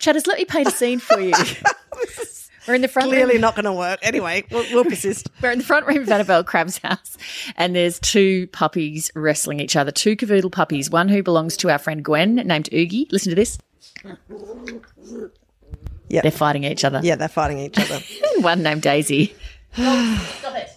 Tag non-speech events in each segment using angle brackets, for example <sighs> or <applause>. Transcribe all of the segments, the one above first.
Chatters, let me paint a scene for you. <laughs> We're in the front Clearly room. not going to work. Anyway, we'll, we'll persist. <laughs> We're in the front room of Annabel Crabb's house, and there's two puppies wrestling each other. Two cavoodle puppies. One who belongs to our friend Gwen, named Oogie. Listen to this. Yeah. They're fighting each other. Yeah, they're fighting each other. And <laughs> one named Daisy. Stop it.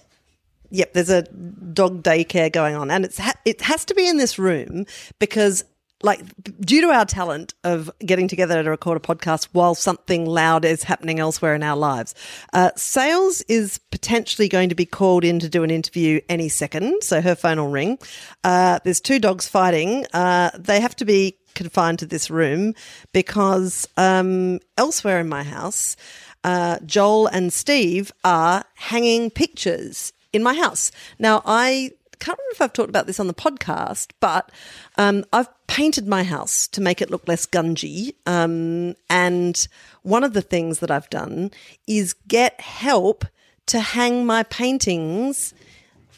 Yep, there's a dog daycare going on, and it's ha- it has to be in this room because, like, due to our talent of getting together to record a podcast while something loud is happening elsewhere in our lives, uh, Sales is potentially going to be called in to do an interview any second, so her phone will ring. Uh, there's two dogs fighting. Uh, they have to be confined to this room because um, elsewhere in my house. Uh, Joel and Steve are hanging pictures in my house. Now, I can't remember if I've talked about this on the podcast, but um, I've painted my house to make it look less gungy. Um, and one of the things that I've done is get help to hang my paintings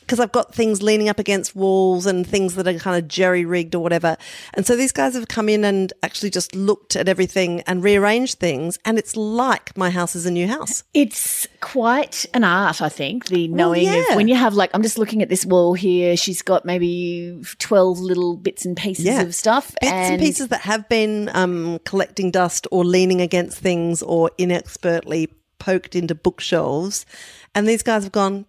because I've got things leaning up against walls and things that are kind of jerry rigged or whatever. And so these guys have come in and actually just looked at everything and rearranged things. And it's like my house is a new house. It's quite an art, I think. The knowing yeah. of when you have like, I'm just looking at this wall here. She's got maybe twelve little bits and pieces Yeah. of stuff, Bits and, pieces that have been um, collecting dust or leaning against things or inexpertly poked into bookshelves. And these guys have gone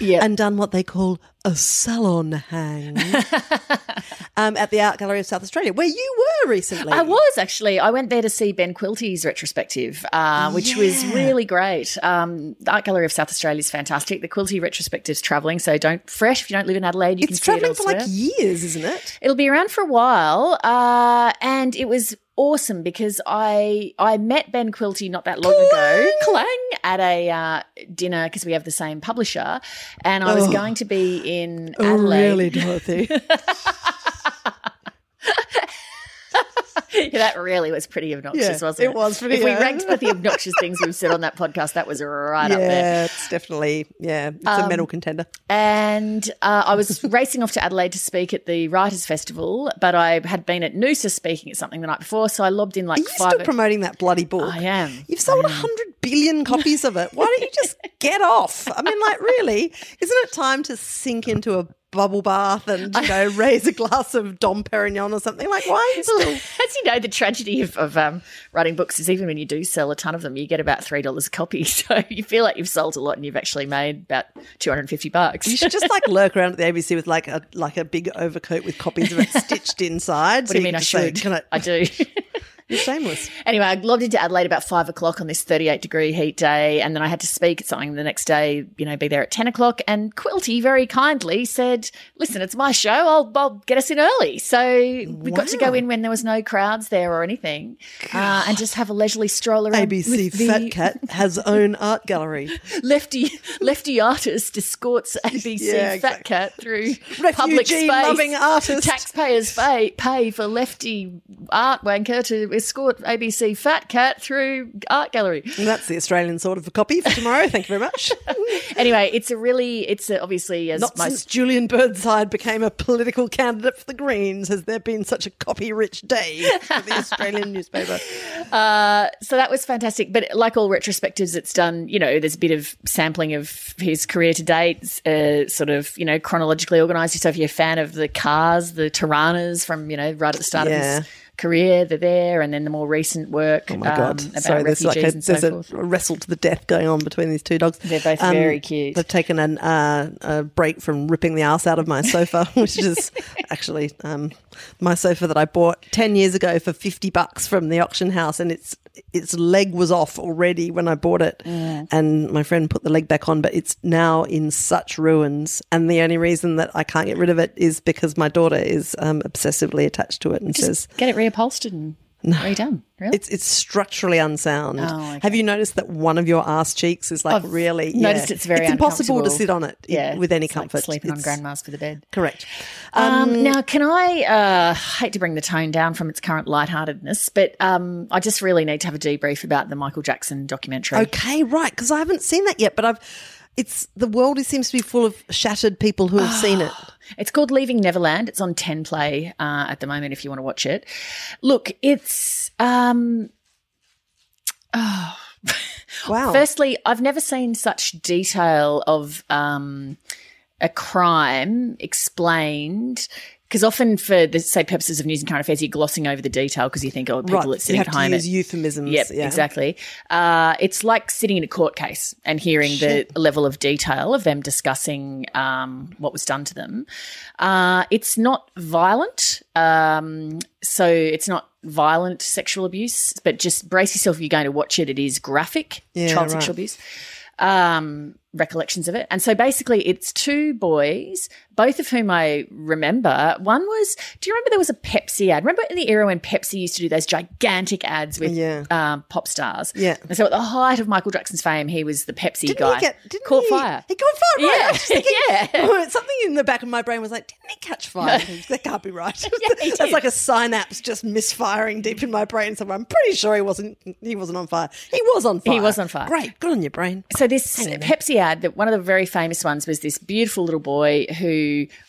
Yep. and done what they call a salon hang <laughs> um, at the Art Gallery of South Australia, where you were recently. I was actually. I went there to see Ben Quilty's retrospective, uh, which was really great. Um, the Art Gallery of South Australia is fantastic. The Quilty retrospective's traveling, so don't fresh if you don't live in Adelaide. You It's can see it for like years, isn't it? It'll be around for a while, uh, and it was awesome because I I met Ben Quilty not that long ago, clang! at a uh, dinner because we have the same publisher, and I was going to be in Oh, really, Dorothy? <laughs> <laughs> Yeah, <laughs> that really was pretty obnoxious, Yeah, wasn't it? it was pretty, If we ranked the <laughs> obnoxious things we've said on that podcast, that was right up there. yeah, it's definitely yeah, it's a medal contender. And uh, I was <laughs> racing off to Adelaide to speak at the Writers' Festival, but I had been at Noosa speaking at something the night before, so I lobbed in like Are you five. still promoting that bloody book? I am. You've sold a hundred billion copies of it. Why don't you just get off? I mean, like, really, isn't it time to sink into a bubble bath and you know <laughs> raise a glass of Dom Perignon or something? Like, why still? As you know, the tragedy of, of um, writing books is even when you do sell a ton of them, you get about three dollars a copy. <laughs> So you feel like you've sold a lot and you've actually made about two hundred and fifty bucks. You should just like <laughs> lurk around at the ABC with like a like a big overcoat with copies of it stitched inside. what do you mean I should? Can I, I do. You're shameless. Anyway, I logged into Adelaide about five o'clock on this 38 degree heat day, and then I had to speak at something the next day, you know, be there at 10 o'clock. And Quilty very kindly said, Listen, it's my show. I'll, I'll get us in early. So we got to go in when there was no crowds there or anything uh, and just have a leisurely stroll around. ABC with the Fat Cat has own art gallery. <laughs> Lefty, lefty artist escorts ABC <laughs> Yeah, Fat Cat through <laughs> Refugee public space. loving artist. Taxpayers pay, pay for lefty art wanker to escort ABC Fat Cat through art gallery. And that's the Australian sort of a copy for tomorrow. Thank you very much. <laughs> Anyway, it's a really, it's a, obviously as Not since Julian Burnside became a political candidate for the Greens has there been such a copy-rich day for the Australian <laughs> newspaper. so that was fantastic. But like all retrospectives, it's done, you know, there's a bit of sampling of his career to date, uh, sort of, you know, chronologically organized. So if you're a fan of the cars, the Toranas from, you know, right at the start Yeah. of his career, they're there. And then the more recent work Oh my god! um, there's like a, so there's a wrestle to the death going on between these two dogs. Um, They're both very cute. They've taken an, uh, a break from ripping the ass out of my sofa, <laughs> which is actually um, my sofa that I bought ten years ago for fifty bucks from the auction house, and its its leg was off already when I bought it, and my friend put the leg back on, but it's now in such ruins. And the only reason that I can't get rid of it is because my daughter is um, obsessively attached to it and says. Get it reupholstered and redone. Really? It's it's structurally unsound. Oh, okay. Have you noticed that one of your ass cheeks is like I've really? noticed yeah. it's very It's impossible to sit on it yeah, with any it's like comfort. sleeping on grandma's for the bed. Correct. Um, now, can I uh, hate to bring the tone down from its current lightheartedness, but um, I just really need to have a debrief about the Michael Jackson documentary. Okay, right. Because I haven't seen that yet, but I've it's the world is, seems to be full of shattered people who have seen it. <sighs> It's called Leaving Neverland. It's on 10 Play uh, at the moment if you want to watch it. Look, it's. Um, oh. <sighs> Wow. Firstly, I've never seen such detail of um, a crime explained. Because often, for the say purposes of news and current affairs, you're glossing over the detail because you think, oh, people right. that You sitting have at to home. use at- euphemisms. Yep, yeah. exactly. Uh, it's like sitting in a court case and hearing the level of detail of them discussing um, what was done to them. Uh, it's not violent, um, so it's not violent sexual abuse, but just brace yourself if you're going to watch it. It is graphic Yeah, child right. sexual abuse. Um, recollections of it. And so basically, it's two boys, both of whom I remember. One was, do you remember there was a Pepsi ad? Remember in the era when Pepsi used to do those gigantic ads with Yeah. um, pop stars? Yeah. And so at the height of Michael Jackson's fame, he was the Pepsi Didn't guy. he get? Didn't Caught he, fire. He caught fire. Right. Yeah. I was thinking- <laughs> Yeah. Something in the back of my brain was like, didn't he catch fire? <laughs> That can't be right. <laughs> Yeah, That's like a synapse just misfiring deep in my brain. So I'm pretty sure he wasn't. He wasn't on fire. He was on fire. He was on fire. Great. Good on your brain. So this Pepsi ad, that one of the very famous ones was this beautiful little boy who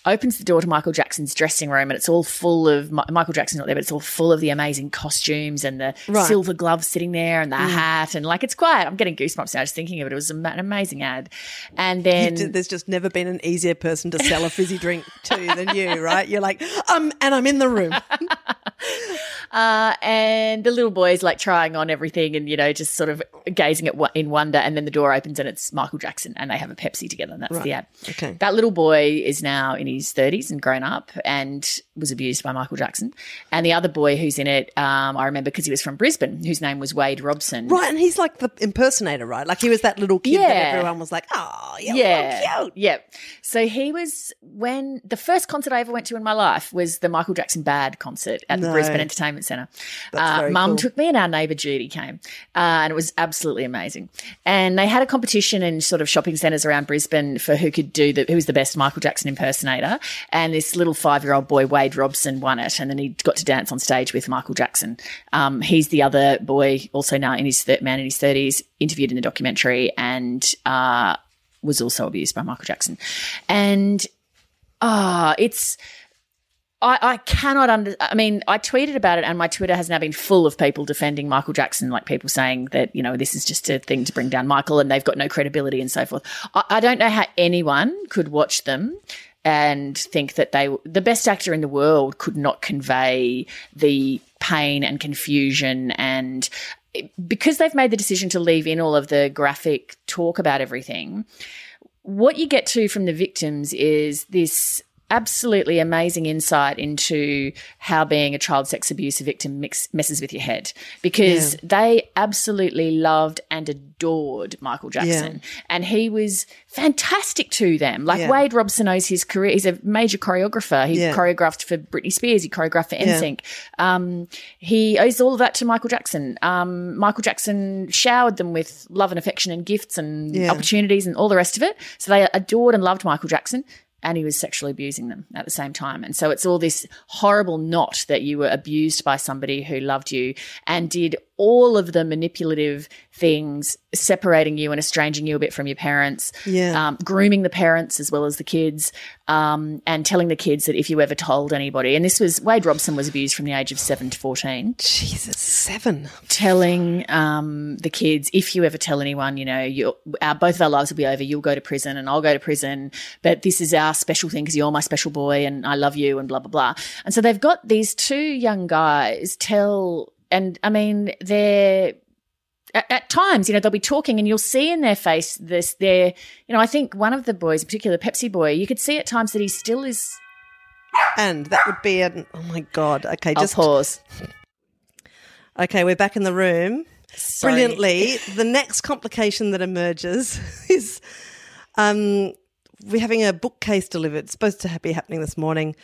opens the door to Michael Jackson's dressing room, and it's all full of Michael Jackson's not there, but it's all full of the amazing costumes and the Right. silver gloves sitting there and the hat, and like it's quiet. I'm getting goosebumps now just thinking of it. It was an amazing ad, and then There's just never been an easier person to sell a fizzy drink to than you, <laughs> right? You're like, um, and I'm in the room. <laughs> Uh, and the little boy is like trying on everything and, you know, just sort of gazing at what in wonder. And then the door opens and it's Michael Jackson and they have a Pepsi together. And that's the ad. Okay. That little boy is now in his 30s and grown up and was abused by Michael Jackson. And the other boy who's in it, um, I remember because he was from Brisbane, whose name was Wade Robson. Right, and he's like the impersonator, right? Like he was that little kid that everyone was like, oh, yeah, yeah, cute. yeah. So he was when the first concert I ever went to in my life was the Michael Jackson Bad concert at the Brisbane Entertainment Centre. Uh, Mum cool. took me and our neighbour Judy came, uh, and it was absolutely amazing. And they had a competition in sort of shopping centres around Brisbane for who could do the who was the best Michael Jackson impersonator. And this little five year old boy Wade Robson won it, and then he got to dance on stage with Michael Jackson. Um, he's the other boy, also now in his man in his thirties, interviewed in the documentary, and. Uh, was also abused by Michael Jackson. And ah, it's I, I cannot under I mean, I tweeted about it and my Twitter has now been full of people defending Michael Jackson, like people saying that, you know, this is just a thing to bring down Michael and they've got no credibility and so forth. I, I don't know how anyone could watch them and think that they the best actor in the world could not convey the pain and confusion and because they've made the decision to leave in all of the graphic talk about everything, what you get to from the victims is this absolutely amazing insight into how being a child sex abuse victim mix, messes with your head because they absolutely loved and adored Michael Jackson. And he was fantastic to them. Like Yeah. Wade Robson knows his career. He's a major choreographer. He Yeah. choreographed for Britney Spears. He choreographed for NSYNC um, he owes all of that to Michael Jackson. Um, Michael Jackson showered them with love and affection and gifts and Yeah. opportunities and all the rest of it. So they adored and loved Michael Jackson and he was sexually abusing them at the same time. And so it's all this horrible knot that you were abused by somebody who loved you and did all of the manipulative things, separating you and estranging you a bit from your parents, Yeah. um, grooming the parents as well as the kids, um, and telling the kids that if you ever told anybody, and this was Wade Robson was abused from the age of seven to 14 Jesus, seven. telling um, the kids if you ever tell anyone, you know, you our both of our lives will be over. You'll go to prison, and I'll go to prison. But this is our special thing because you're my special boy, and I love you, and blah blah blah. And so they've got these two young guys tell, and I mean, they're at, at times, you know, they'll be talking and you'll see in their face this, their, you know, I think one of the boys, in particular, Pepsi boy, you could see at times that he still is. And that would be an, oh my God. Okay, I'll just, pause. <laughs> okay, we're back in the room. Sorry. Brilliantly. The next complication that emerges <laughs> is um, we're having a bookcase delivered. It's supposed to be happening this morning.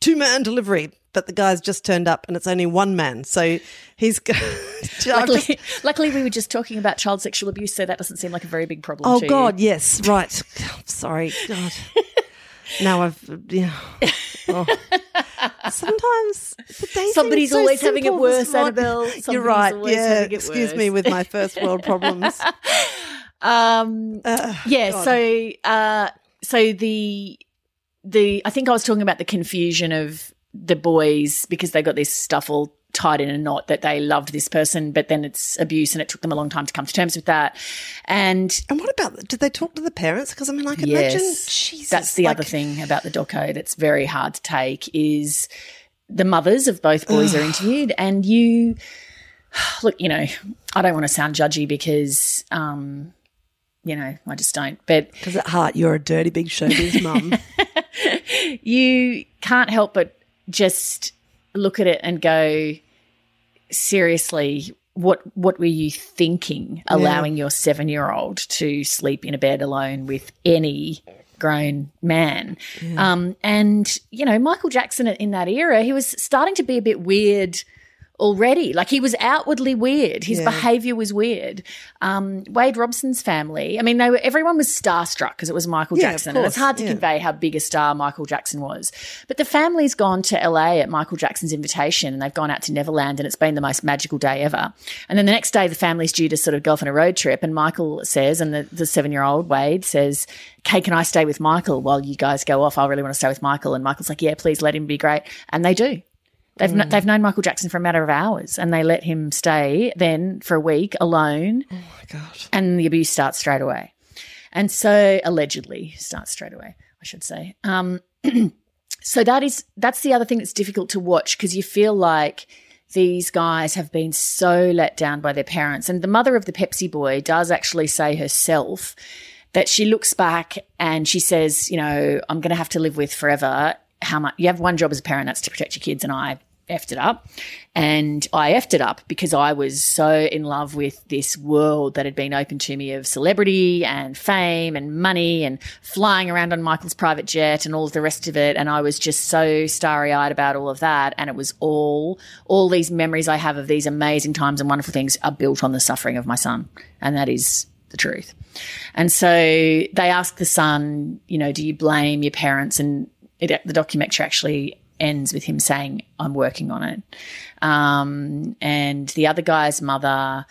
Two man delivery, but the guy's just turned up and it's only one man. So he's. <laughs> Luckily, just- luckily, we were just talking about child sexual abuse, so that doesn't seem like a very big problem. Oh to you. God, yes, right. Sorry, God. <laughs> now I've yeah. Oh. Sometimes Somebody's so always having it worse. Annabel. You're right. Yeah. Excuse worse. me with my first world problems. <laughs> Um, yeah. So, uh, so the the I think I was talking about the confusion of the boys because they got this stuff all tied in a knot that they loved this person, but then it's abuse and it took them a long time to come to terms with that. And And what about? Did they talk to the parents? Because I mean, I can yes, imagine. Jesus, that's the like- other thing about the doco that's very hard to take is the mothers of both boys are interviewed, and you <sighs> look. You know, I don't want to sound judgy because. um you know, I just don't. But Because at heart, you're a dirty big showbiz mum. <laughs> you can't help but just look at it and go, seriously, what what were you thinking allowing your seven year old to sleep in a bed alone with any grown man? Um, and you know, Michael Jackson in that era, he was starting to be a bit weird already. Like he was outwardly weird. His Yeah. behavior was weird. Um, Wade Robson's family, I mean, they were everyone was starstruck because it was Michael Yeah, Jackson. And it's hard to yeah. convey how big a star Michael Jackson was. But the family's gone to LA at Michael Jackson's invitation and they've gone out to Neverland and it's been the most magical day ever. And then the next day, the family's due to sort of go off on a road trip. And Michael says, and the, the seven year old Wade says, Kay, can I stay with Michael while you guys go off? I really want to stay with Michael. And Michael's like, yeah, please let him be great. And they do. They've, kn- they've known Michael Jackson for a matter of hours and they let him stay then for a week alone oh my god. and the abuse starts straight away. And so allegedly starts straight away, I should say. Um, <clears throat> so that is that's the other thing that's difficult to watch because you feel like these guys have been so let down by their parents. And the mother of the Pepsi boy does actually say herself that she looks back and she says, you know, I'm going to have to live with forever. How much you have one job as a parent, that's to protect your kids, and I effed it up. And I effed it up because I was so in love with this world that had been open to me of celebrity and fame and money and flying around on Michael's private jet and all of the rest of it. And I was just so starry eyed about all of that. And it was all, all these memories I have of these amazing times and wonderful things are built on the suffering of my son. And that is the truth. And so they ask the son, you know, do you blame your parents? And it, the documentary actually ends with him saying, I'm working on it. Um, and the other guy's mother,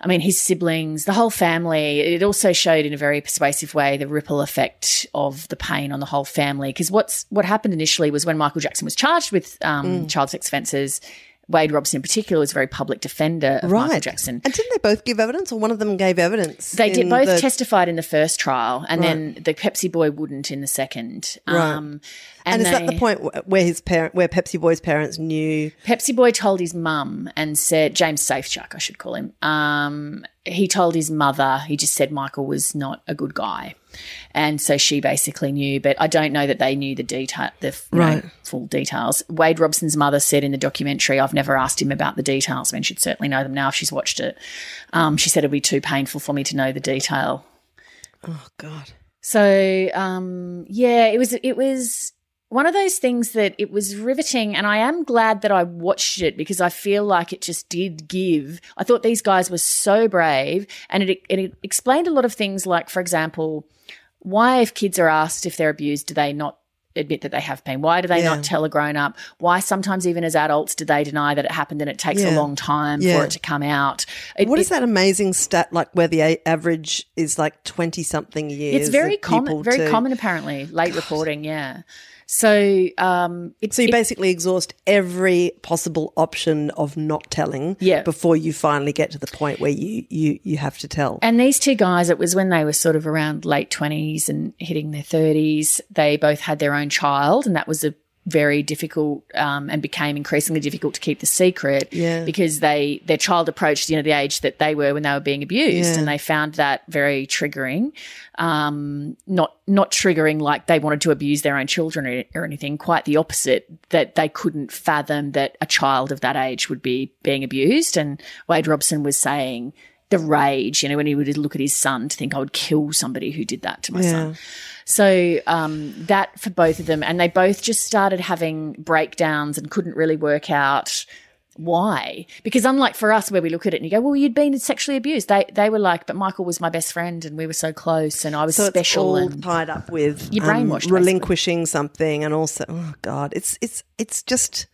I mean, his siblings, the whole family, it also showed in a very persuasive way the ripple effect of the pain on the whole family. Because what's what happened initially was when Michael Jackson was charged with um, child sex offences, Wade Robson in particular was a very public defender of Michael Jackson. And didn't they both give evidence, or one of them gave evidence? They did both the- testified in the first trial, and then the Pepsi boy wouldn't in the second. Right. Um, And, is that the point where his parent, where Pepsi Boy's parents knew? Pepsi Boy told his mum and said, James Safechuck, I should call him. Um, he told his mother, he just said Michael was not a good guy. And so she basically knew, but I don't know that they knew the detail, the you know, full details. Wade Robson's mother said in the documentary, I've never asked him about the details. I mean, she'd certainly know them now if she's watched it. Um, she said it'd be too painful for me to know the detail. Oh God. So um, yeah, it was it was one of those things that it was riveting, and I am glad that I watched it because I feel like it just did give. I thought these guys were so brave, and it it explained a lot of things, like for example, why if kids are asked if they're abused, do they not? Admit that they have pain. Why do they Yeah. not tell a grown up? Why sometimes even as adults do they deny that it happened and it takes a long time Yeah. for it to come out? It- What it- is that amazing stat like where the a- average is like 20 something years? It's very common. Very to- common, apparently. Late reporting, yeah. So, um, it's So you it- basically exhaust every possible option of not telling Yeah. before you finally get to the point where you, you, you have to tell. and these two guys, it was when they were sort of around late twenties and hitting their thirties. They both had their own child, and that was a very difficult um, and became increasingly difficult to keep the secret Yeah. because they their child approached you know the age that they were when they were being abused Yeah. and they found that very triggering um, not not triggering like they wanted to abuse their own children or, or anything quite the opposite that they couldn't fathom that a child of that age would be being abused and Wade Robson was saying the rage you know when he would look at his son to think I would kill somebody who did that to my son so um, that for both of them, and they both just started having breakdowns and couldn't really work out why. Because unlike for us, where we look at it and you go, "Well, you'd been sexually abused," they they were like, "But Michael was my best friend, and we were so close, and I was So special." it's all and tied up with You're um, brainwashed, basically. relinquishing something, and also, oh god, it's it's it's just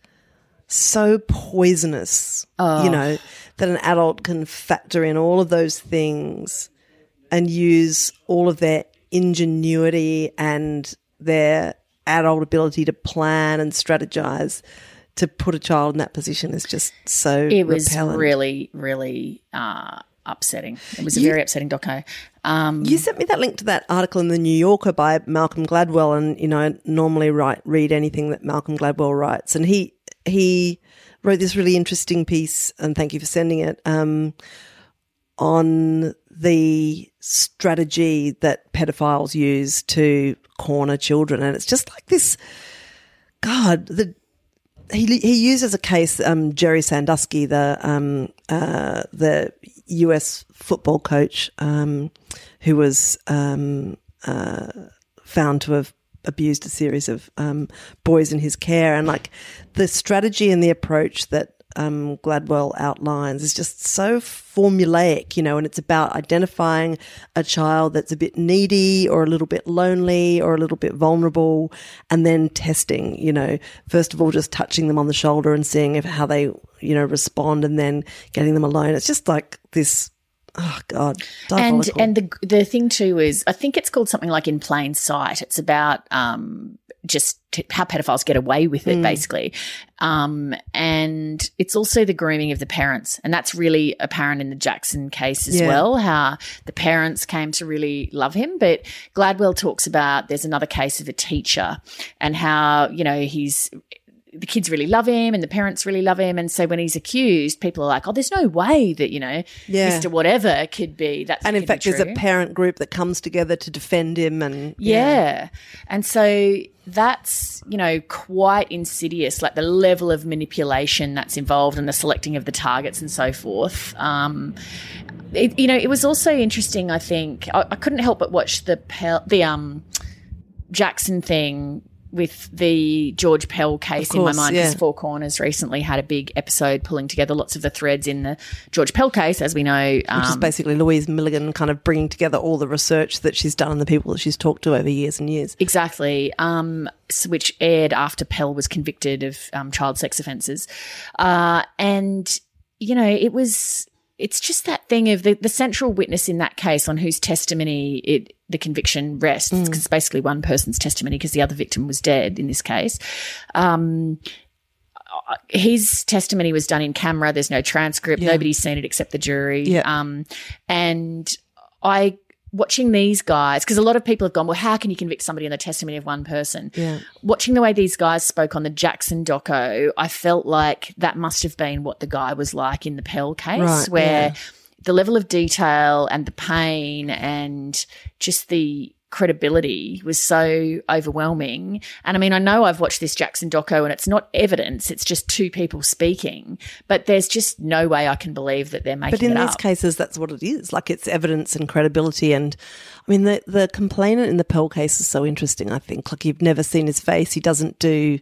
so poisonous. Oh. You know that an adult can factor in all of those things and use all of their ingenuity and their adult ability to plan and strategize to put a child in that position is just so It was repellent. really, really uh, upsetting. It was a very upsetting doco. Um, You sent me that link to that article in the New Yorker by Malcolm Gladwell, and you know, normally write read anything that Malcolm Gladwell writes, and he he wrote this really interesting piece, and thank you for sending it. Um, on the strategy that pedophiles use to corner children, and it's just like this. God, the he he uses a case um, Jerry Sandusky, the um, uh, the U.S. football coach, um, who was um, uh, found to have abused a series of um, boys in his care, and like the strategy and the approach that um, Gladwell outlines is just so formulaic, you know, and it's about identifying a child that's a bit needy or a little bit lonely or a little bit vulnerable, and then testing, you know, first of all, just touching them on the shoulder and seeing if how they, you know, respond, and then getting them alone. It's just like this. Oh God, and and the the thing too is, I think it's called something like in plain sight. It's about um, just t- how pedophiles get away with it, basically. Um, and it's also the grooming of the parents, and that's really apparent in the Jackson case as Yeah. well. How the parents came to really love him, but Gladwell talks about there's another case of a teacher and how you know he's the kids really love him and the parents really love him. And so when he's accused, people are like, oh, there's no way that, you know, Yeah. Mr. Whatever could be that. and in fact, there's a parent group that comes together to defend him, and Yeah. And so that's, you know, quite insidious, like the level of manipulation that's involved and the selecting of the targets and so forth. Um, it, you know, it was also interesting, I think. I, I couldn't help but watch the the um, Jackson thing with the George Pell case in my mind because yeah. Four Corners recently had a big episode pulling together lots of the threads in the George Pell case, as we know. Um, which is basically Louise Milligan kind of bringing together all the research that she's done and the people that she's talked to over years and years. Exactly. Um, which aired after Pell was convicted of um, child sex offences. Uh, and, you know, it was, it's just that thing of the, the central witness in that case on whose testimony it, the conviction rests, because it's basically one person's testimony because the other victim was dead in this case. Um, uh, his testimony was done in camera. There's no transcript. Nobody's seen it except the jury. Yeah. Um, and I watching these guys because a lot of people have gone, well, how can you convict somebody on the testimony of one person? Yeah. Watching the way these guys spoke on the Jackson doco, I felt like that must have been what the guy was like in the Pell case, Right, where yeah. the level of detail and the pain and just the credibility was so overwhelming. And I mean, I know I've watched this Jackson doco and it's not evidence, it's just two people speaking, but there's just no way I can believe that they're making up. But in these up. cases, that's what it is. Like it's evidence and credibility. And I mean, the, the complainant in the Pell case is so interesting, I think. Like you've never seen his face. He doesn't do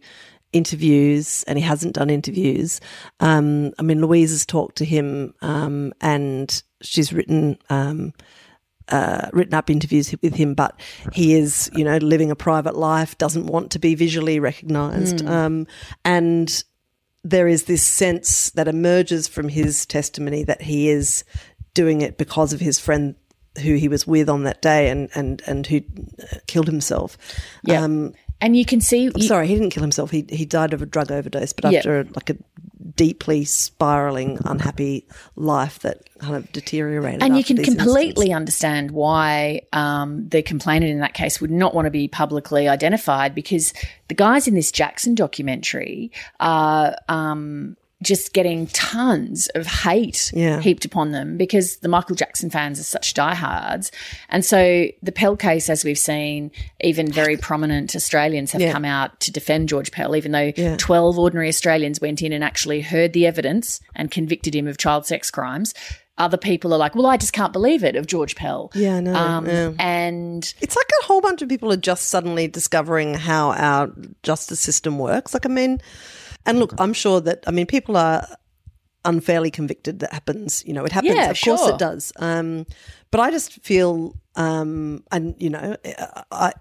interviews and he hasn't done interviews. Um, I mean, Louise has talked to him um, and she's written. Um, uh, written up interviews with him, but he is, you know, living a private life, doesn't want to be visually recognised, um, and there is this sense that emerges from his testimony that he is doing it because of his friend who he was with on that day and and and who uh, killed himself. Yeah. Um, and you can see, you- sorry, he didn't kill himself. He he died of a drug overdose, but after like a deeply spiraling, unhappy life that kind of deteriorated. and you can completely incidents. understand why um, the complainant in that case would not want to be publicly identified because the guys in this Jackson documentary are um, just getting tons of hate Yeah. heaped upon them because the Michael Jackson fans are such diehards. And so the Pell case, as we've seen, even very prominent Australians have Yeah. come out to defend George Pell, even though Yeah. 12 ordinary Australians went in and actually heard the evidence and convicted him of child sex crimes. Other people are like, well, I just can't believe it of George Pell. Yeah, I know, Um, yeah. And It's like a whole bunch of people are just suddenly discovering how our justice system works. Like, I mean, and look, I'm sure that, I mean, people are unfairly convicted. That happens, you know, it happens. Yeah, of course it does. Um, but I just feel, um, and, you know, I,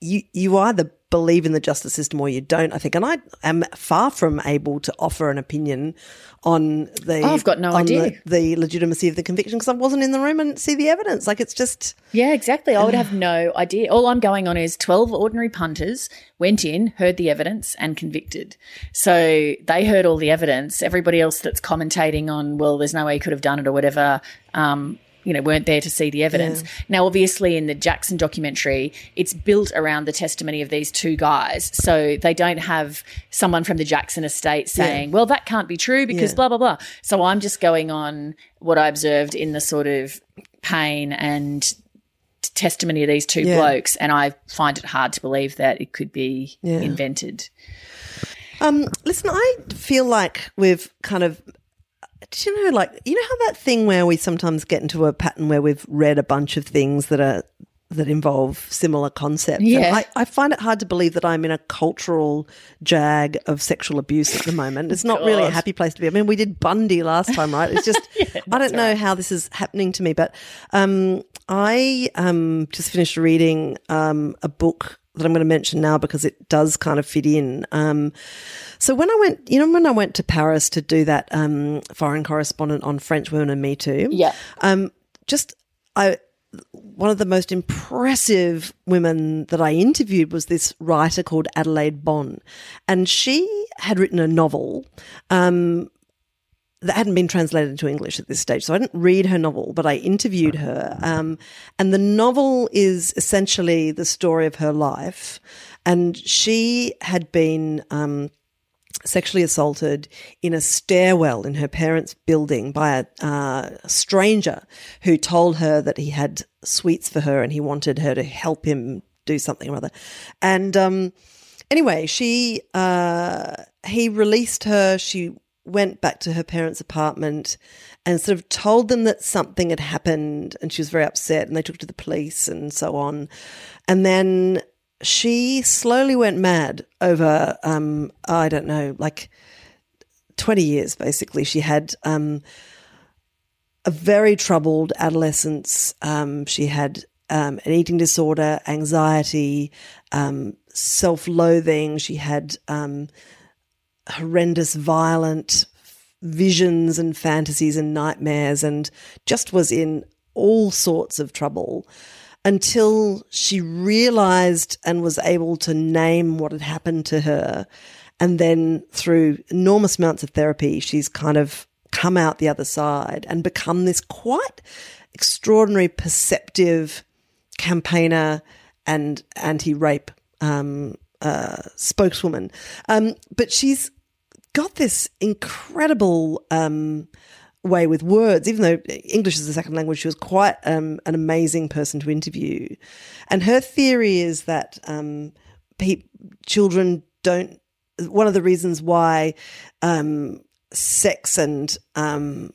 you, you either believe in the justice system or you don't. I think, and I am far from able to offer an opinion on the. Oh, I've got no idea. The, the, legitimacy of the conviction because I wasn't in the room and see the evidence. Like it's just. Yeah, exactly. I would have no idea. All I'm going on is 12 ordinary punters went in, heard the evidence, and convicted. So they heard all the evidence. Everybody else that's commentating on, well, there's no way he could have done it or whatever. Um, you know, weren't there to see the evidence. Yeah. Now, obviously, in the Jackson documentary, it's built around the testimony of these two guys. So they don't have someone from the Jackson estate saying, yeah. well, that can't be true because yeah. blah, blah, blah. So I'm just going on what I observed in the sort of pain and testimony of these two blokes. And I find it hard to believe that it could be invented. Um, listen, I feel like we've kind of do you know, like, you know how that thing where we sometimes get into a pattern where we've read a bunch of things that are that involve similar concepts. Yeah. I, I, find it hard to believe that I'm in a cultural jag of sexual abuse at the moment. It's not God. really a happy place to be. I mean, we did Bundy last time, right? It's just, <laughs> yeah, I don't know right. how this is happening to me, but um, I um, just finished reading um, a book that I'm going to mention now because it does kind of fit in. Um, so when I went, you know, when I went to Paris to do that um, foreign correspondent on French women and Me Too, yeah, um, just I one of the most impressive women that I interviewed was this writer called Adelaide Bon, and she had written a novel. Um, that hadn't been translated into English at this stage. So I didn't read her novel, but I interviewed her. Um, and the novel is essentially the story of her life. And she had been um, sexually assaulted in a stairwell in her parents' building by a uh, stranger who told her that he had sweets for her and he wanted her to help him do something or other. And um, anyway, she uh, he released her. She went back to her parents' apartment and sort of told them that something had happened and she was very upset and they took her to the police and so on. And then she slowly went mad over, um, I don't know, like 20 years basically. She had um, a very troubled adolescence. Um, she had um, an eating disorder, anxiety, um, self loathing. She had um, horrendous, violent visions and fantasies and nightmares and just was in all sorts of trouble until she realized and was able to name what had happened to her. And then through enormous amounts of therapy, she's kind of come out the other side and become this quite extraordinary, perceptive campaigner and anti rape um, uh, spokeswoman. Um, but she's got this incredible um, way with words, even though English is a second language, she was quite um, an amazing person to interview. And her theory is that um, pe- children don't, one of the reasons why um, sex and um,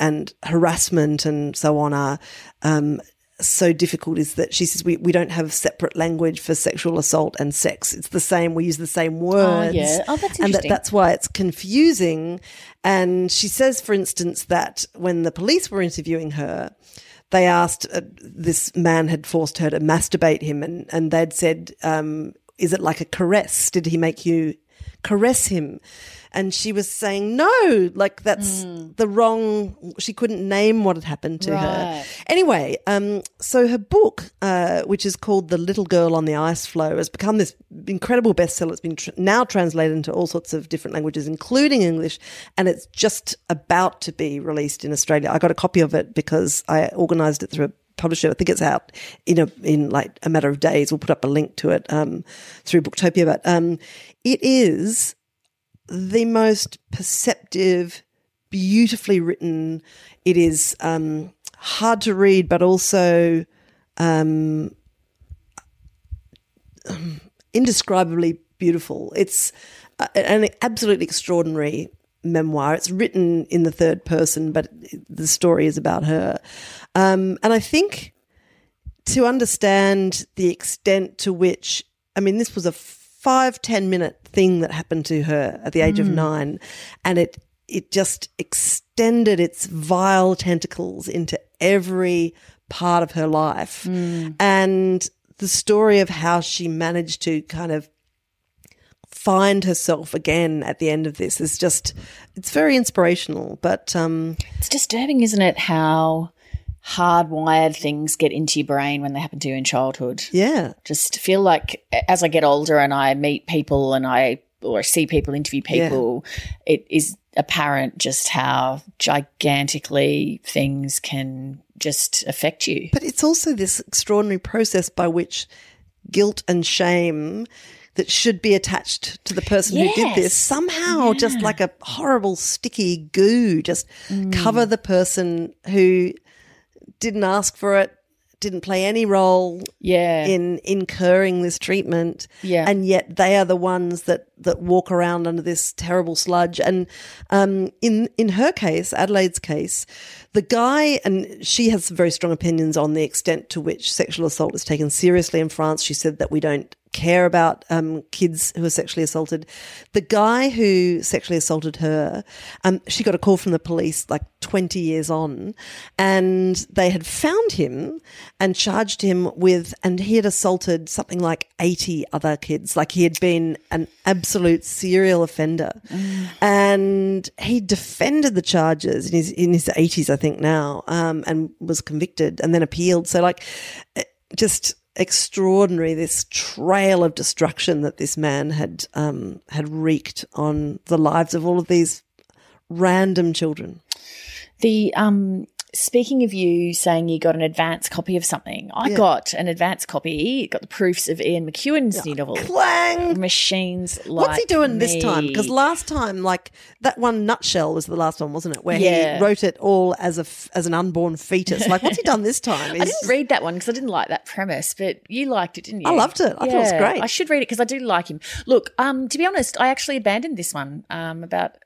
and harassment and so on are um, so difficult is that she says we, we don't have separate language for sexual assault and sex. It's the same. We use the same words. Oh, yeah. Oh, that's And that, that's why it's confusing. And she says, for instance, that when the police were interviewing her, they asked, uh, this man had forced her to masturbate him and, and they'd said, um, is it like a caress? Did he make you caress him? And she was saying no like that's mm. the wrong she couldn't name what had happened to right. her anyway um, so her book uh, which is called the little girl on the ice floe has become this incredible bestseller it's been tr- now translated into all sorts of different languages including english and it's just about to be released in australia i got a copy of it because i organized it through a publisher. I think it's out in a in like a matter of days. We'll put up a link to it um, through Booktopia. But um, it is the most perceptive, beautifully written. It is um, hard to read, but also um, indescribably beautiful. It's an absolutely extraordinary memoir. It's written in the third person, but the story is about her. Um, and I think to understand the extent to which, I mean, this was a five ten minute thing that happened to her at the age mm. of nine, and it it just extended its vile tentacles into every part of her life, mm. and the story of how she managed to kind of find herself again at the end of this is just it's very inspirational. But um, It's disturbing, isn't it, how hardwired things get into your brain when they happen to you in childhood. yeah, Just feel like as I get older and I meet people and I or see people interview people, it is apparent just how gigantically things can just affect you. But it's also this extraordinary process by which guilt and shame that should be attached to the person who did this Yes. somehow just like a horrible sticky goo just cover mm. the person who didn't ask for it didn't play any role Yeah. in incurring this treatment Yeah. and yet they are the ones that that walk around under this terrible sludge and um, in in her case Adelaide's case the guy and she has very strong opinions on the extent to which sexual assault is taken seriously in France she said that we don't care about um, kids who are sexually assaulted. The guy who sexually assaulted her um, she got a call from the police like 20 years on and they had found him and charged him with and he had assaulted something like 80 other kids. Like he had been an absolute serial offender. And he defended the charges in his in his 80s i think now um, and was convicted and then appealed. So like eh, just extraordinary this trail of destruction that this man had um, had wreaked on the lives of all of these random children. The um speaking of you saying you got an advance copy of something, I got an advance copy, got the proofs of Ian McEwan's new novel. clang Machines like What's he doing this time? Because last time, like that one nutshell was the last one, wasn't it? Where Yeah. he wrote it all as a f- as an unborn fetus. Like, what's he done this <laughs> time? I didn't read that one because I didn't like that premise, but you liked it, didn't you? I loved it. I thought it was great. I should read it because I do like him. Look, um, to be honest, I actually abandoned this one um, about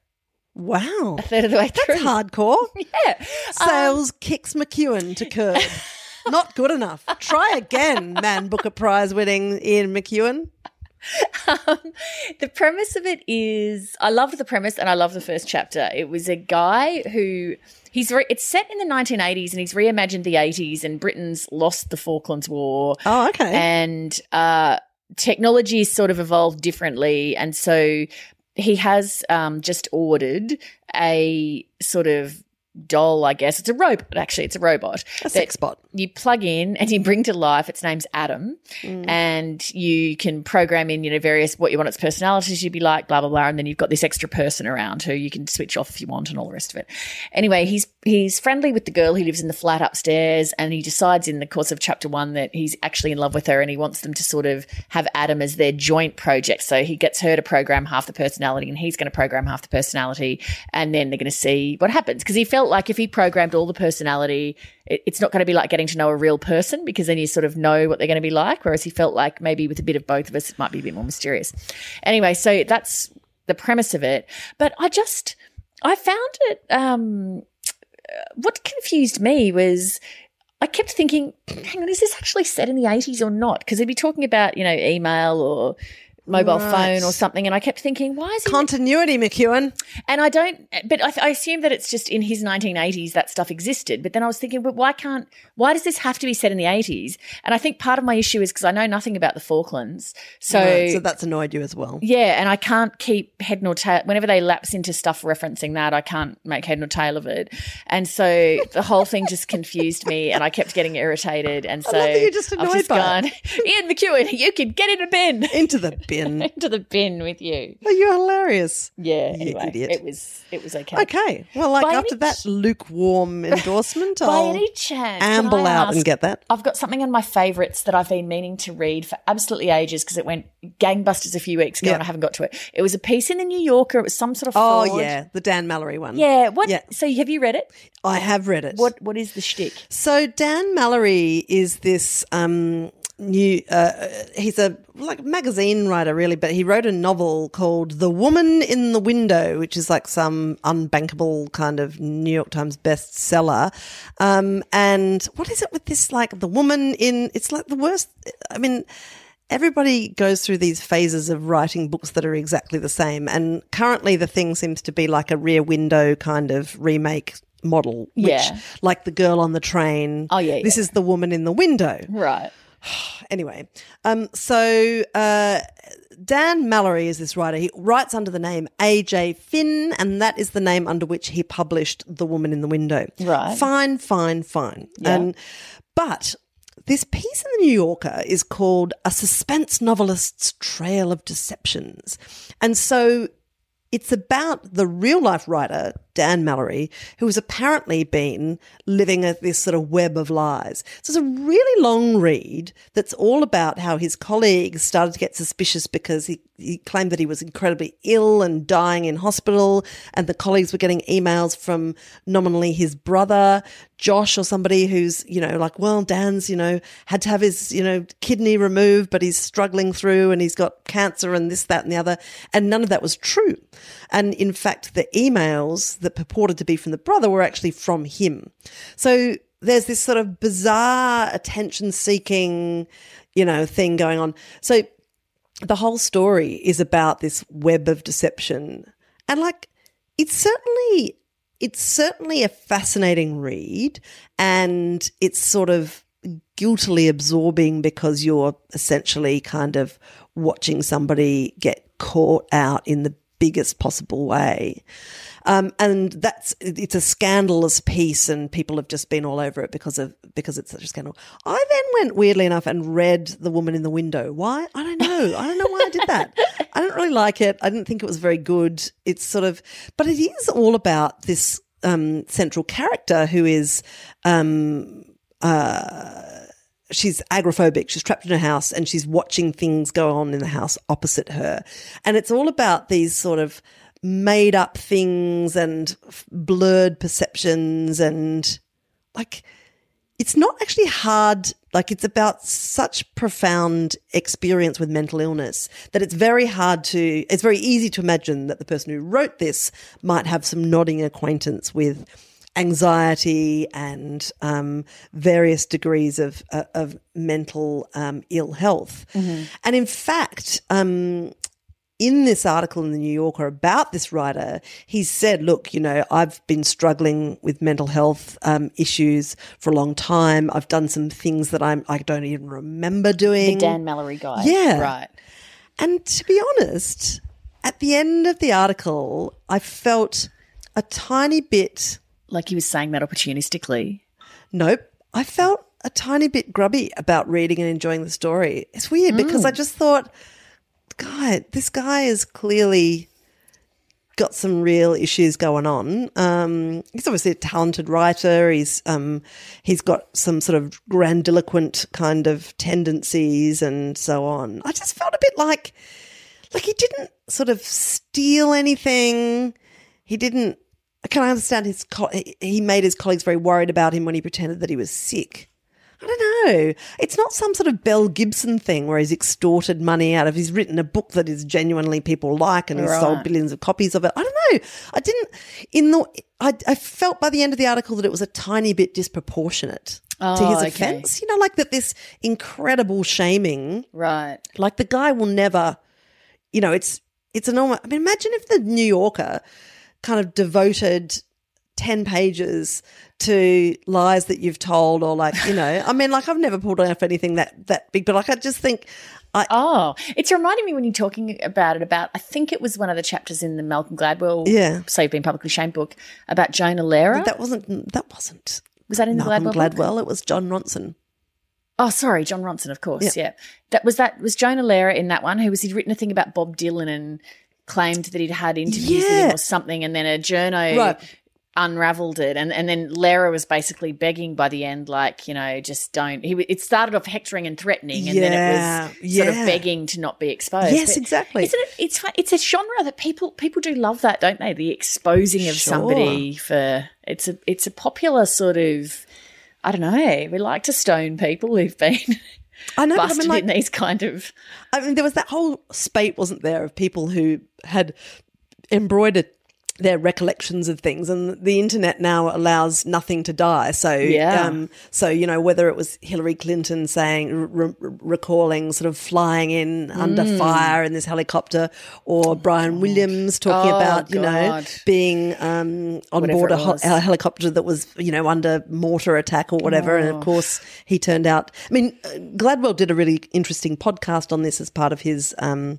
wow, a third of the way through. that's hardcore. <laughs> Yeah. Sales kicks McEwan to curb. <laughs> Not good enough. Try again, Man Booker Prize winning Ian McEwan. the premise of it is I love the premise and I love the first chapter. It was a guy who he's re- it's set in the 1980s and he's reimagined the 80s and Britain's lost the Falklands War. Oh, okay. and uh, technology has sort of evolved differently, and so he has um, just ordered a sort of doll. I guess it's a robot. Actually, it's a robot. a sex bot. You plug in and you bring to life. Its name's Adam, Mm. and you can program in, you know, various what you want its personality to be like, blah blah blah, and then you've got this extra person around who you can switch off if you want, and all the rest of it. Anyway, he's he's friendly with the girl who lives in the flat upstairs, and he decides in the course of chapter one that he's actually in love with her, and he wants them to sort of have Adam as their joint project. So he gets her to program half the personality, and he's going to program half the personality, and then they're going to see what happens. Because he felt like if he programmed all the personality, it- it's not going to be like getting to know a real person because then you sort of know what they're going to be like. Whereas he felt like maybe with a bit of both of us, it might be a bit more mysterious. Anyway, so that's the premise of it. But I just, I found it, um, uh, what confused me was I kept thinking, hang on, is this actually set in the 80s or not? Because they'd be talking about, you know, email or mobile Right. phone or something. And I kept thinking, why is he Continuity, McEwan. and I don't, but I, I assume that it's just in his 1980s that stuff existed. But then I was thinking, but why can't, why does this have to be set in the 80s? And I think part of my issue is because I know nothing about the Falklands. So, Right, so that's annoyed you as well. yeah, and I can't keep head nor tail. Whenever they lapse into stuff referencing that, I can't make head nor tail of it. And so the whole thing just confused me, and I kept getting irritated. And so love that you're just I've annoyed just by gone, Ian McEwan, you can get in a bin, Into the bin. <laughs> into the bin with you. Oh, you're hilarious. Yeah, You anyway, idiot. it was it was okay. Okay. Well, like By after that lukewarm <laughs> endorsement, By I'll any chance, can amble out and ask- get that. I've got something on my favourites that I've been meaning to read for absolutely ages because it went gangbusters a few weeks ago Yeah. and I haven't got to it. It was a piece in the New Yorker. It was some sort of Oh, fraud. yeah. The Dan Mallory one. Yeah. What? Yeah. So have you read it? I have read it. What What is the shtick? So Dan Mallory is this um, new. Uh, he's a like magazine writer, really, but he wrote a novel called "The Woman in the Window," which is like some unbankable kind of New York Times bestseller. Um, and what is it with this? Like the woman in? It's like the worst. I mean. Everybody goes through these phases of writing books that are exactly the same. And currently, the thing seems to be like a rear window kind of remake model, which, Yeah. like the girl on the train. Oh, yeah, This yeah. is the woman in the window. Right. <sighs> anyway, um, so uh, Dan Mallory is this writer. He writes under the name A.J. Finn, and that is the name under which he published The Woman in the Window. Right. Fine, fine, fine. And but this piece in the New Yorker is called A Suspense Novelist's Trail of Deceptions. And so it's about the real life writer, Dan Mallory, who has apparently been living a, this sort of web of lies. So it's a really long read that's all about how his colleagues started to get suspicious because he, he claimed that he was incredibly ill and dying in hospital, and the colleagues were getting emails from nominally his brother, Josh, or somebody who's, you know, like, well, Dan's, you know, had to have his, you know, kidney removed, but he's struggling through and he's got cancer and this, that, and the other. And none of that was true. And in fact, the emails that purported to be from the brother were actually from him. So there's this sort of bizarre attention seeking, you know, thing going on. So the whole story is about this web of deception. And like, it's certainly, it's certainly a fascinating read and it's sort of guiltily absorbing because you're essentially kind of watching somebody get caught out in the biggest possible way. Um, and that's it's a scandalous piece, and people have just been all over it because of because it's such a scandal. I then went weirdly enough and read The Woman in the Window. Why? I don't know. I don't know why I did that. I don't really like it. I didn't think it was very good. It's sort of, but it is all about this um, central character who is. Um, uh, she's agoraphobic. She's trapped in her house and she's watching things go on in the house opposite her. And it's all about these sort of made up things and blurred perceptions and like it's not actually hard like it's about such profound experience with mental illness that it's very hard to it's very easy to imagine that the person who wrote this might have some nodding acquaintance with anxiety and um, various degrees of uh, of mental um, ill health. And in fact, um, in this article in the New Yorker about this writer, he said, "Look, you know, I've been struggling with mental health um, issues for a long time. I've done some things that I'm I don't even remember doing." The Dan Mallory guy. Yeah. Right. And to be honest, at the end of the article, I felt a tiny bit. Like he was saying that opportunistically. Nope. I felt a tiny bit grubby about reading and enjoying the story. It's weird because I just thought, God, this guy is clearly got some real issues going on. Um, he's obviously a talented writer. He's um, he's got some sort of grandiloquent kind of tendencies and so on. I just felt a bit like like he didn't sort of steal anything. He didn't. I can I understand his? Co- he made his colleagues very worried about him when he pretended that he was sick. I don't know. It's not some sort of Belle Gibson thing where he's extorted money out of. He's written a book that is genuinely people like, and he's sold billions of copies of it. I don't know. I didn't. In the, I, I felt by the end of the article that it was a tiny bit disproportionate to Oh, his okay. offence. You know, like that. This incredible shaming Right. like the guy will never, you know, it's it's enormous. I mean, imagine if the New Yorker kind of devoted ten pages to lies that you've told, or like, you know, I mean, like I've never pulled off anything that that big, but like I just think, I Oh, it's reminding me when you're talking about it about I think it was one of the chapters in the Malcolm Gladwell Yeah. So You've Been Publicly Shamed book about Jonah Lehrer. that wasn't that wasn't was that in the Malcolm Gladwell? book? It was Jon Ronson. Oh, sorry, Jon Ronson, of course. Yeah. That was that was Jonah Lehrer in that one who was he'd written a thing about Bob Dylan and claimed that he'd had interviews with him or something, and then a journo Right. Unraveled it, and and then Lehrer was basically begging by the end, like you know, just don't. He it started off hectoring and threatening, and then it was sort yeah. of begging to not be exposed. Yes, But exactly. Isn't it? It's it's a genre that people people do love that, don't they? The exposing of Sure. somebody for it's a it's a popular sort of. I don't know. We like to stone people who've been I know, but I busted mean, like, in these kind of. I mean, there was that whole spate, wasn't there, of people who had embroidered their recollections of things and the internet now allows nothing to die so Yeah. um so you know whether it was Hillary Clinton saying re- re- recalling sort of flying in under Mm. fire in this helicopter or Brian Williams talking Oh, about you know being um on Whatever board a, ho- a helicopter that was you know under mortar attack or whatever and Oh. of course he turned out I mean uh, Gladwell did a really interesting podcast on this as part of his um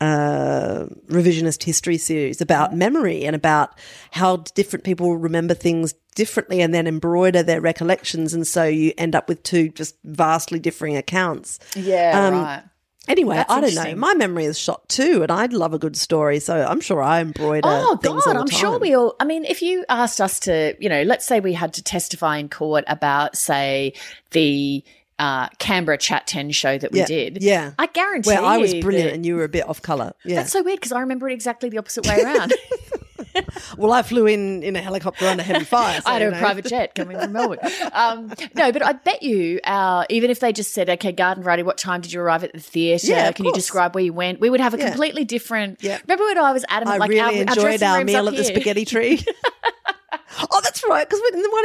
uh, revisionist history series about memory and about how different people remember things differently and then embroider their recollections. And so you end up with two just vastly differing accounts. Yeah, Um, right. Anyway, That's I don't know. My memory is shot too, and I'd love a good story. So I'm sure I embroider. Oh things God, I'm the sure we all. I mean, if you asked us to, you know, let's say we had to testify in court about, say, the uh, Canberra Chat Ten show that we Yeah, did. yeah. I guarantee Where I was brilliant and you were a bit off color. Yeah. That's so weird because I remember it exactly the opposite way around. <laughs> <laughs> well, I flew in in a helicopter under heavy <laughs> fire. so, I had a know. private jet coming from Melbourne. Um, no, but I bet you, our, even if they just said, okay, Garden Variety, what time did you arrive at the theatre? Yeah, Can you describe where you went? We would have a Yeah. completely different. Yeah. Remember when I was adamant, I like really our, our enjoyed dressing our, meal at the spaghetti tree. oh, that's right. Because the one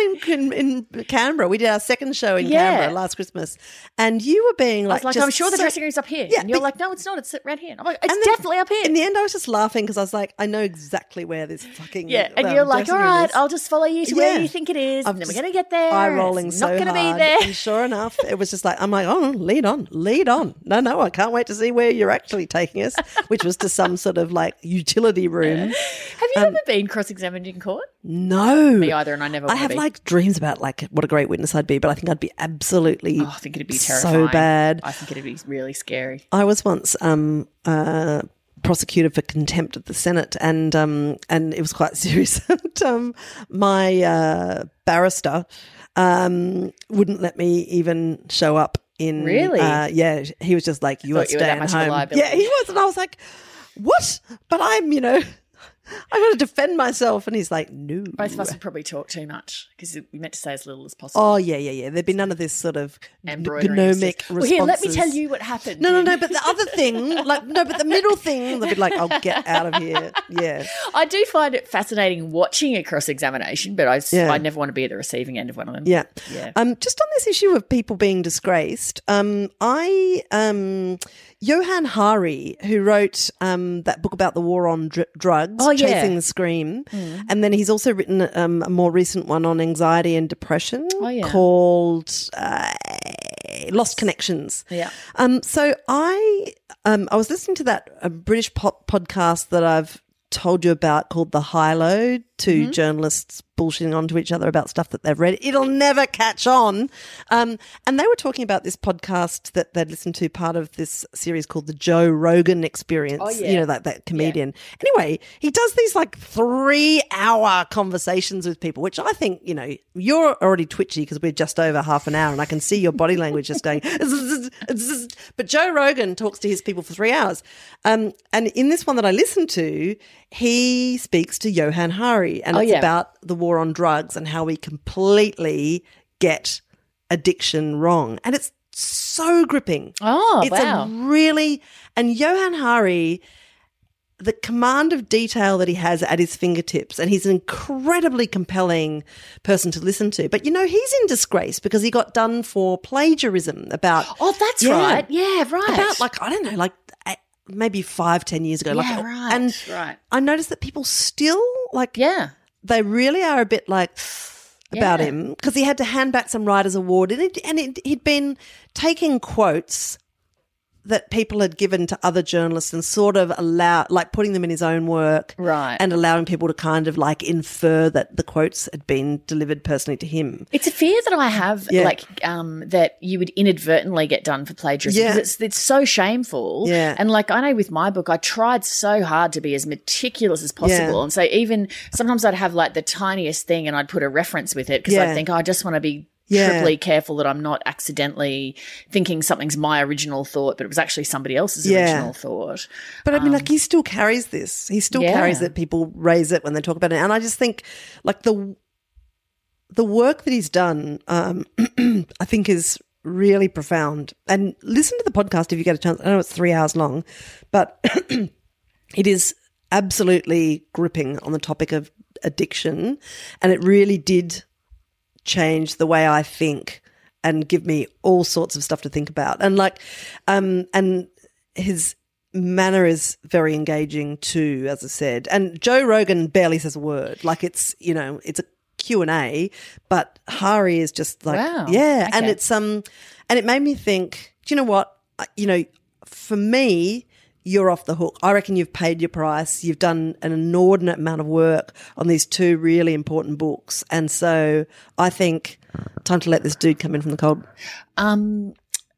in, in, in Canberra, we did our second show in Yeah. Canberra last Christmas, and you were being like, like, I'm sure the so- dressing room's up here. Yeah, and you're but- like, no, it's not. It's right here. And I'm like, it's definitely up here. In the end, I was just laughing because I was like, I know exactly where this fucking yeah, and um, you're like, all right, is." I'll just follow you to where you think it is, I'm and then we're gonna get there. eye rolling it's so not gonna hard. be there. And sure enough, it was just like, I'm like, oh, lead on, lead on. No, no, I can't wait to see where you're actually taking us, which was to some sort of like utility room. <laughs> Have you ever been cross-examined in court? No. Either, and I never. I have be. like dreams about like what a great witness I'd be, but I think I'd be absolutely Oh, I think it'd be so bad. I think it'd be really scary. I was once um, uh, prosecuted for contempt of the Senate, and um, and it was quite <laughs> serious. and, um, my uh, barrister um, wouldn't let me even show up. In Really? uh, yeah, he was just like, "You are Thought you were that staying much of a home." liability. Yeah, he was, and I was like, "What?" But I'm, you know, I got to defend myself, and he's like, "No." Both of us would probably talk too much because we meant to say as little as possible. Oh yeah, yeah, yeah. There'd be none of this sort of gnomic just, Well, here, let me tell you what happened. No, no, no. <laughs> But the other thing, like, no, but the middle thing, they'd be like, "I'll get out of here." Yeah, <laughs> I do find it fascinating watching a cross examination, but I, Yeah. I never want to be at the receiving end of one of them. yeah. Yeah. Um, just on this issue of people being disgraced, um, I um, Johann Hari, who wrote um that book about the war on dr- drugs, Oh, yeah. chasing the scream, and then he's also written um, a more recent one on anxiety and depression Oh, yeah. called uh, Lost Connections. Yeah. Um, so I um, I was listening to that uh, British pop podcast that I've told you about called The High Low, 2 journalists bullshitting onto each other about stuff that they've read. It'll never catch on. Um, and they were talking about this podcast that they'd listened to, part of this series called The Joe Rogan Experience. Oh, yeah. You know, that, that comedian. Anyway, he does these like three hour conversations with people, which I think, you know, you're already twitchy because we're just over half an hour and I can see your body language just going. <laughs> but Joe Rogan talks to his people for three hours. Um, and in this one that I listened to, he speaks to Johann Hari and Oh, it's yeah. about the war on drugs and how we completely get addiction wrong. And it's so gripping. Oh, it's wow. a really and Johann Hari the command of detail that he has at his fingertips, and he's an incredibly compelling person to listen to. But you know, he's in disgrace because he got done for plagiarism about oh, that's Yeah. right. Yeah, right. about like I don't know, like maybe five, ten years ago. like, Yeah, right, And right. I noticed that people still like yeah. they really are a bit like about Yeah. him because he had to hand back some writers award and, it, and it, he'd been taking quotes that people had given to other journalists and sort of allow like putting them in his own work Right. and allowing people to kind of like infer that the quotes had been delivered personally to him It's a fear that I have, Yeah. like um, that you would inadvertently get done for plagiarism Yeah. because it's it's so shameful. Yeah. and like I know with my book, I tried so hard to be as meticulous as possible, Yeah. and so even sometimes I'd have like the tiniest thing, and I'd put a reference with it because. I think oh, I just want to be. Yeah. Triply careful that I'm not accidentally thinking something's my original thought, but it was actually somebody else's Yeah. original thought. But I mean, like he still carries this. He still Um, Yeah. carries it. people raise it when they talk about it, and I just think, like the the work that he's done, um, <clears throat> I think is really profound. And listen to the podcast if you get a chance. I know it's three hours long, but <clears throat> it is absolutely gripping on the topic of addiction, and it really did change the way I think and give me all sorts of stuff to think about. And like, um, and his manner is very engaging too, as I said. And Joe Rogan barely says a word. Like it's, you know, it's a Q and A, but Hari is just like, Wow. yeah. And it's, um, and it made me think, do you know what? You know, for me, you're off the hook. I reckon you've paid your price. You've done an inordinate amount of work on these two really important books. And so I think time to let this dude come in from the cold. Um,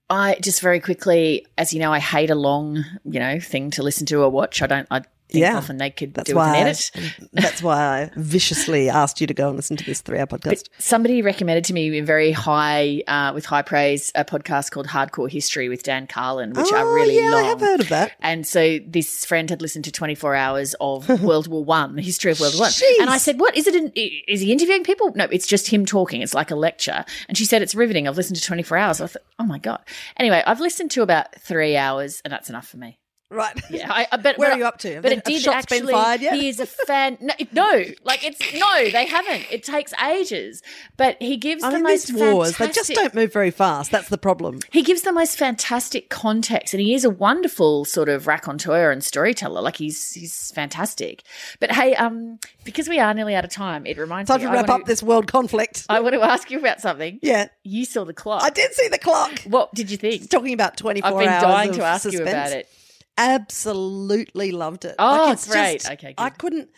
I just very quickly, as you know, I hate a long, you know, thing to listen to or watch. I don't. I Yeah. often they could That's do why, an I, edit. that's why I viciously asked you to go and listen to this three hour podcast. Somebody recommended to me in very high, uh, with high praise, a podcast called Hardcore History with Dan Carlin, which oh, are really yeah, long. I have heard of that. And so this friend had listened to 24 hours of <laughs> World War One, the history of World War One. And I said, what is it? In, is he interviewing people? No, it's just him talking. It's like a lecture. And she said, it's riveting. I've listened to 24 hours. I thought, oh my God. Anyway, I've listened to about three hours and that's enough for me. Right. Yeah, I, I <laughs> but Where are you up to? But it did have shots been actually. fired yet? He is a fan. <laughs> No, no, like it's no, they haven't. It takes ages. But he gives I the mean, most these wars, they just don't move very fast. That's the problem. he gives the most fantastic context, and he is a wonderful sort of raconteur and storyteller. Like he's he's fantastic. But hey, um, because we are nearly out of time, it reminds Time me. to I wrap up this world conflict. I want to ask you about something. yeah. You saw the clock. I did see the clock. What did you think? Talking about 24 I've been hours dying to ask you about it. Absolutely loved it. Oh, it's great. just- Okay, good. I couldn't.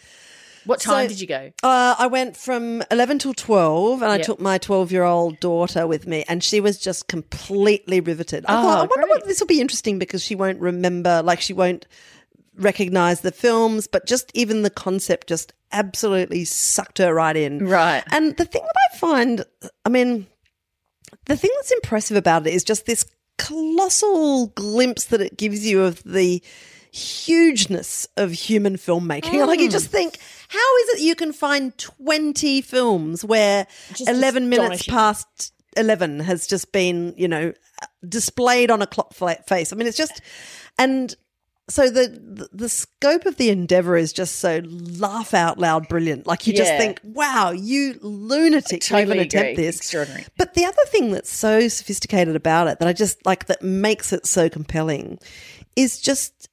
What time So- did you go? Uh, I went from 11 till 12 and I took my 12 year old daughter with me and she was just completely riveted. I Oh, thought, I wonder great. what this will be interesting because she won't remember, like, she won't recognize the films, but just even the concept just absolutely sucked her right in. Right. And the thing that I find, I mean, the thing that's impressive about it is just this colossal glimpse that it gives you of the hugeness of human filmmaking. Like you mm. just think, how is it you can find 20 films where Just 11 minutes past 11 has just been, you know, displayed on a clock face. I mean, it's just, and so the, the scope of the endeavor is just so laugh out loud brilliant. Like you just think, wow, you lunatic to even attempt agree. this. Extraordinary. But the other thing that's so sophisticated about it that I just like that makes it so compelling is just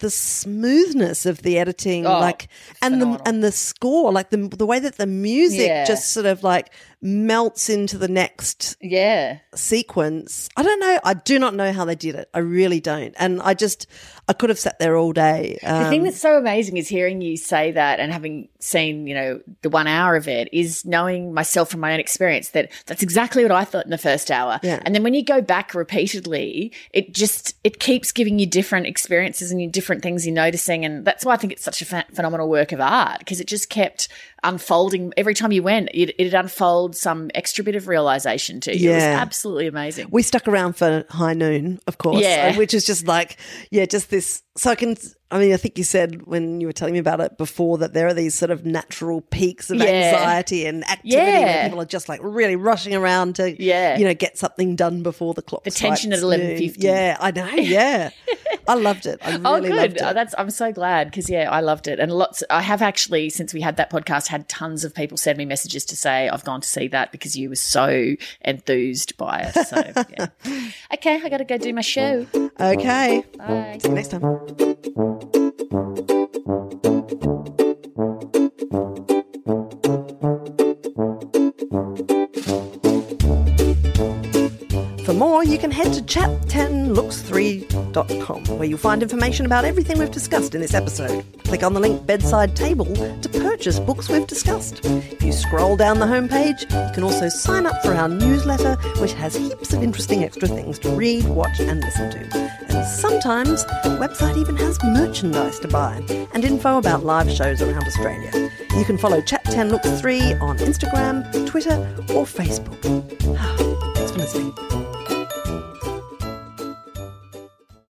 the smoothness of the editing Oh, like and the and the score like the the way that the music Yeah. just sort of like melts into the next Yeah. sequence. I don't know. I do not know how they did it. I really don't. And I just, I could have sat there all day. Um, The thing that's so amazing is hearing you say that and having seen, you know, the one hour of it is knowing myself from my own experience that that's exactly what I thought in the first hour. Yeah. And then when you go back repeatedly, it just, it keeps giving you different experiences and you different things you're noticing. And that's why I think it's such a ph- phenomenal work of art because it just kept unfolding every time you went. It, it unfold some extra bit of realization to you. It was Yeah. absolutely amazing. we stuck around for high noon, of course. Yeah. Which is just like, yeah, just this. So I can, I mean, I think you said when you were telling me about it before that there are these sort of natural peaks of Yeah. anxiety and activity where people are just like really rushing around to, Yeah. you know, get something done before the clock. The tension at strikes 11:50. Yeah, I know. <laughs> Yeah. I loved it. I oh, really oh, good. loved it. Oh, that's I'm so glad because yeah, I loved it, and lots. I have actually since we had that podcast had tons of people send me messages to say I've gone to see that because you were so enthused by it. So yeah. <laughs> okay, I got to go do my show. okay. Bye. See you next time. Thank you. For more, you can head to chat10looks3.com, where you'll find information about everything we've discussed in this episode. Click on the link bedside table to purchase books we've discussed. If you scroll down the homepage, you can also sign up for our newsletter, which has heaps of interesting extra things to read, watch, and listen to. And sometimes the website even has merchandise to buy and info about live shows around Australia. You can follow Chat10Looks3 on Instagram, Twitter, or Facebook. <sighs> Thanks for listening.